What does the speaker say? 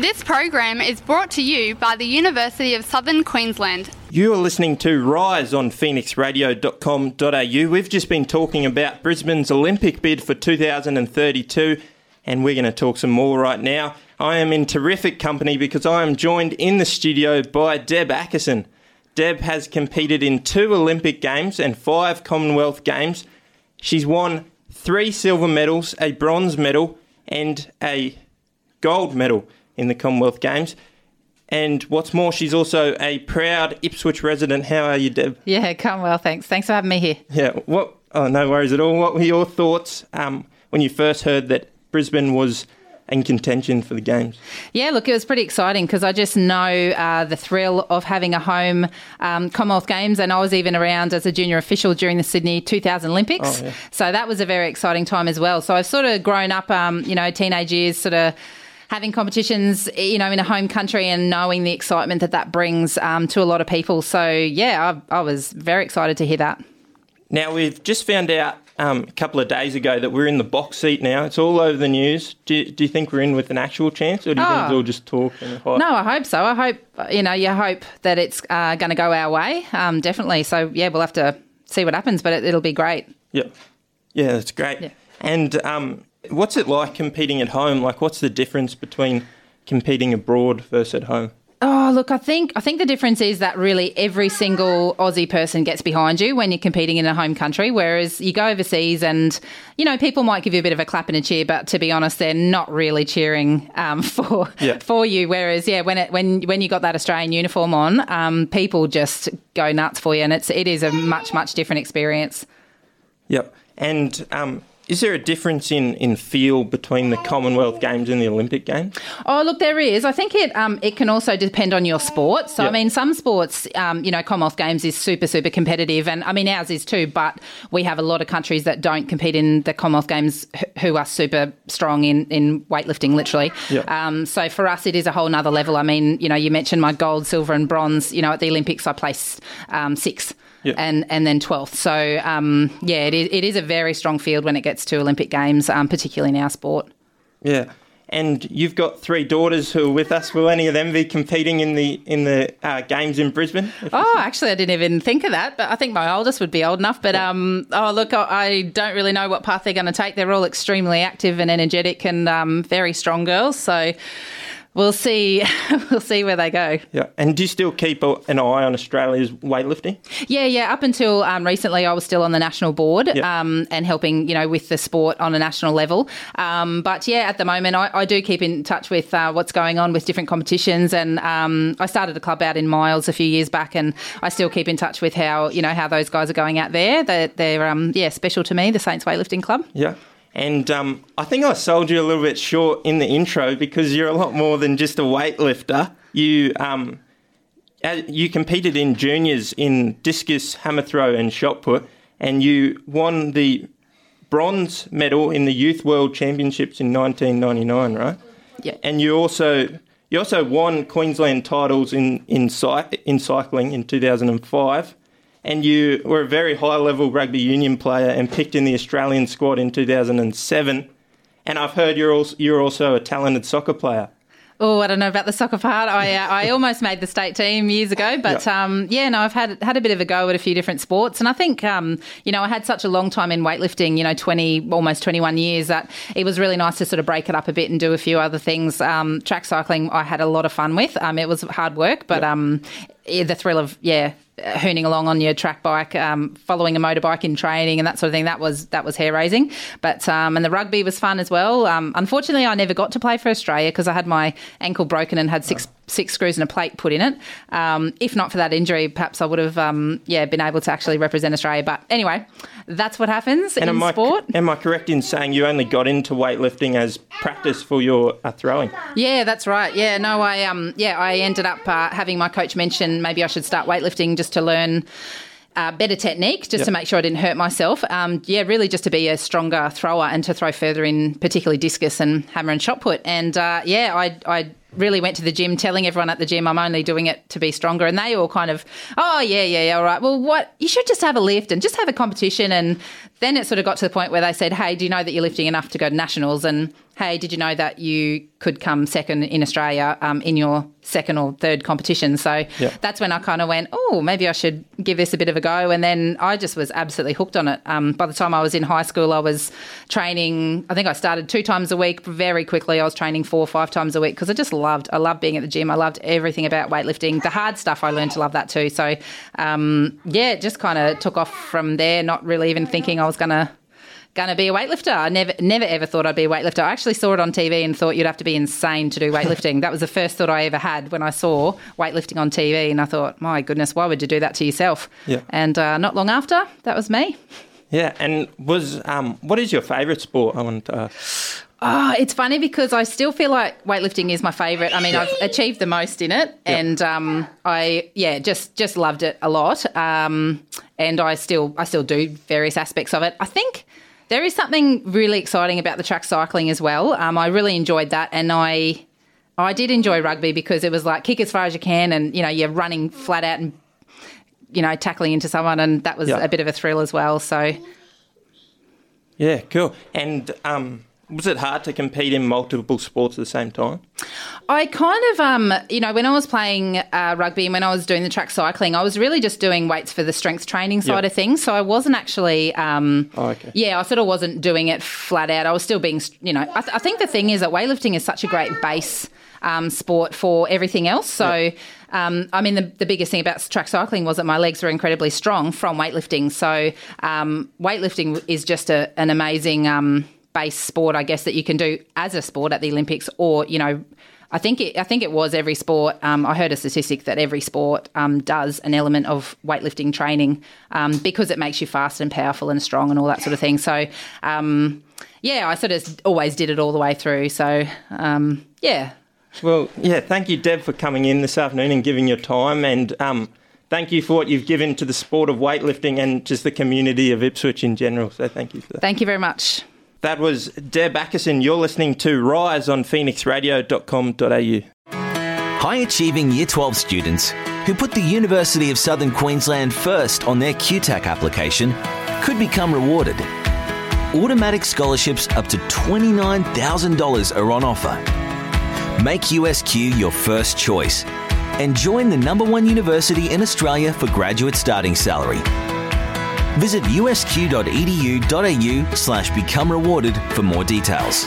This program is brought to you by the University of Southern Queensland. You are listening to Rise on phoenixradio.com.au. We've just been talking about Brisbane's Olympic bid for 2032, and we're going to talk some more right now. I am in terrific company because I am joined in the studio by Deb Acason. Deb has competed in two Olympic Games and five Commonwealth Games. She's won three silver medals, a bronze medal, and a gold medal in the Commonwealth Games. And what's more, she's also a proud Ipswich resident. How are you, Deb? Yeah, come well, thanks. Thanks for having me here. Yeah, what? Oh, no worries at all. What were your thoughts um, when you first heard that Brisbane was in contention for the games? Yeah, look, it was pretty exciting because I just know uh, the thrill of having a home um, Commonwealth Games, and I was even around as a junior official during the Sydney 2000 Olympics. Oh, yeah. So that was a very exciting time as well. So I've sort of grown up, um, you know, teenage years, sort of having competitions, you know, in a home country and knowing the excitement that that brings um, to a lot of people. So yeah, I, I was very excited to hear that. Now, we've just found out um, a couple of days ago that we're in the box seat now. It's all over the news. Do you, do you think we're in with an actual chance, or do you think it's Oh. all just talk and? No, I hope so. I hope you know you hope that it's uh, going to go our way. Um, definitely. So yeah, we'll have to see what happens, but it, it'll be great. Yeah, yeah, that's great. Yeah. And um, what's it like competing at home? Like, what's the difference between competing abroad versus at home? Oh, look, I think I think the difference is that really every single Aussie person gets behind you when you're competing in a home country, whereas you go overseas and you know people might give you a bit of a clap and a cheer, but to be honest, they're not really cheering um, for Yeah. for you. Whereas, yeah, when it when when you got that Australian uniform on, um, people just go nuts for you, and it's it is a much much different experience. Yep. And um, is there a difference in, in feel between the Commonwealth Games and the Olympic Games? Oh, look, there is. I think it um, it can also depend on your sport. So, Yeah. I mean, some sports, um, you know, Commonwealth Games is super, super competitive, and I mean, ours is too. But we have a lot of countries that don't compete in the Commonwealth Games who are super strong in in weightlifting, literally. Yeah. Um, so for us, it is a whole nother level. I mean, you know, you mentioned my gold, silver, and bronze. You know, at the Olympics, I placed um, Yeah. And and then twelfth. So um, yeah, it is, it is a very strong field when it gets to Olympic Games, um, particularly in our sport. Yeah. And you've got three daughters who are with us. Will any of them be competing in the in the uh, games in Brisbane? Oh, actually, I didn't even think of that. But I think my oldest would be old enough. But um, oh, look, I, I don't really know what path they're going to take. They're all extremely active and energetic and um, very strong girls. So we'll see. we'll see where they go. Yeah. And do you still keep an eye on Australia's weightlifting? Yeah, yeah. Up until um, recently, I was still on the national board Yeah. um, and helping, you know, with the sport on a national level. Um, but yeah, at the moment, I, I do keep in touch with uh, what's going on with different competitions. And um, I started a club out in Miles a few years back, and I still keep in touch with how you know how those guys are going out there. They're, they're um, yeah special to me, the Saints Weightlifting Club. Yeah. And um, I think I sold you a little bit short in the intro because you're a lot more than just a weightlifter. You um, you competed in juniors in discus, hammer throw, and shot put, and you won the bronze medal in the Youth World Championships in 1999, right? Yeah. And you also you also won Queensland titles in in, cy- in cycling in 2005, and you were a very high level rugby union player and picked in the Australian squad in 2007. And I've heard you're also you're also a talented soccer player. Oh, I don't know about the soccer part. I uh, I almost made the state team years ago, but Yeah. um, yeah, no, I've had had a bit of a go at a few different sports, and I think um, you know I had such a long time in weightlifting, you know, twenty almost twenty one years, that it was really nice to sort of break it up a bit and do a few other things. Um, track cycling, I had a lot of fun with. Um, it was hard work, but um, yeah, the thrill of yeah. Hooning along on your track bike, um, following a motorbike in training, and that sort of thing. That was that was hair raising. But um, and the rugby was fun as well. Um, unfortunately, I never got to play for Australia because I had my ankle broken and had six six screws and a plate put in it. Um, if not for that injury, perhaps I would have um, yeah been able to actually represent Australia. But anyway, that's what happens And in am I, sport. am I correct in saying you only got into weightlifting as practice for your uh, throwing? Yeah, that's right. Yeah, no, I um, yeah, I ended up uh, having my coach mention maybe I should start weightlifting just to learn. Uh, better technique just to make sure I didn't hurt myself. Um, yeah, really just to be a stronger thrower and to throw further in, particularly discus and hammer and shot put. And uh, yeah, I, I really went to the gym telling everyone at the gym I'm only doing it to be stronger. And they all kind of, oh, yeah, yeah, yeah, all right. Well, what? You should just have a lift and just have a competition. And then it sort of got to the point where they said, hey, do you know that you're lifting enough to go to nationals? And hey, did you know that you could come second in Australia um, in your second or third competition? So Yeah. that's when I kind of went, oh, maybe I should give this a bit of a go. And then I just was absolutely hooked on it. Um, by the time I was in high school, I was training, I think I started two times a week. Very quickly, I was training four or five times a week because I just loved, I loved being at the gym. I loved everything about weightlifting. The hard stuff, I learned to love that too. So, um, yeah, it just kind of took off from there, not really even thinking I was going to going to be a weightlifter. I never, never ever thought I'd be a weightlifter. I actually saw it on TV and thought you'd have to be insane to do weightlifting. that was the first thought I ever had when I saw weightlifting on TV, and I thought, my goodness, why would you do that to yourself? Yeah. And uh, not long after, that was me. Yeah, and was um, what is your favourite sport? I want to ask. Oh, it's funny because I still feel like weightlifting is my favourite. I mean, I've achieved the most in it, and um, I yeah, just just loved it a lot. Um, and I still I still do various aspects of it. I think there is something really exciting about the track cycling as well. Um, I really enjoyed that, and I I did enjoy rugby because it was like kick as far as you can, and you know you're running flat out and you know tackling into someone, and that was Yeah. a bit of a thrill as well. So. Yeah, cool. And um, was it hard to compete in multiple sports at the same time? I kind of, um, you know, when I was playing uh, rugby and when I was doing the track cycling, I was really just doing weights for the strength training side Yep. of things. So I wasn't actually, um, Oh, okay. yeah, I sort of wasn't doing it flat out. I was still being, you know, I, th- I think the thing is that weightlifting is such a great base um, sport for everything else. So, um, I mean, the, the biggest thing about track cycling was that my legs were incredibly strong from weightlifting. So, um, weightlifting is just a, an amazing um, base sport, I guess, that you can do as a sport at the Olympics, or you know. I think it, I think it was every sport. Um, I heard a statistic that every sport um, does an element of weightlifting training um, because it makes you fast and powerful and strong and all that sort of thing. So, um, yeah, I sort of always did it all the way through. So, um, yeah, Well, yeah, thank you, Deb, for coming in this afternoon and giving your time. And um, thank you for what you've given to the sport of weightlifting and just the community of Ipswich in general. So thank you for that. thank you very much. That was Deb Acason. You're listening to Rise on phoenixradio.com.au. High achieving Year 12 students who put the University of Southern Queensland first on their QTAC application could become rewarded. Automatic scholarships up to $29,000 are on offer. Make USQ your first choice and join the number one university in Australia for graduate starting salary. Visit usq.edu.au slash become rewarded for more details.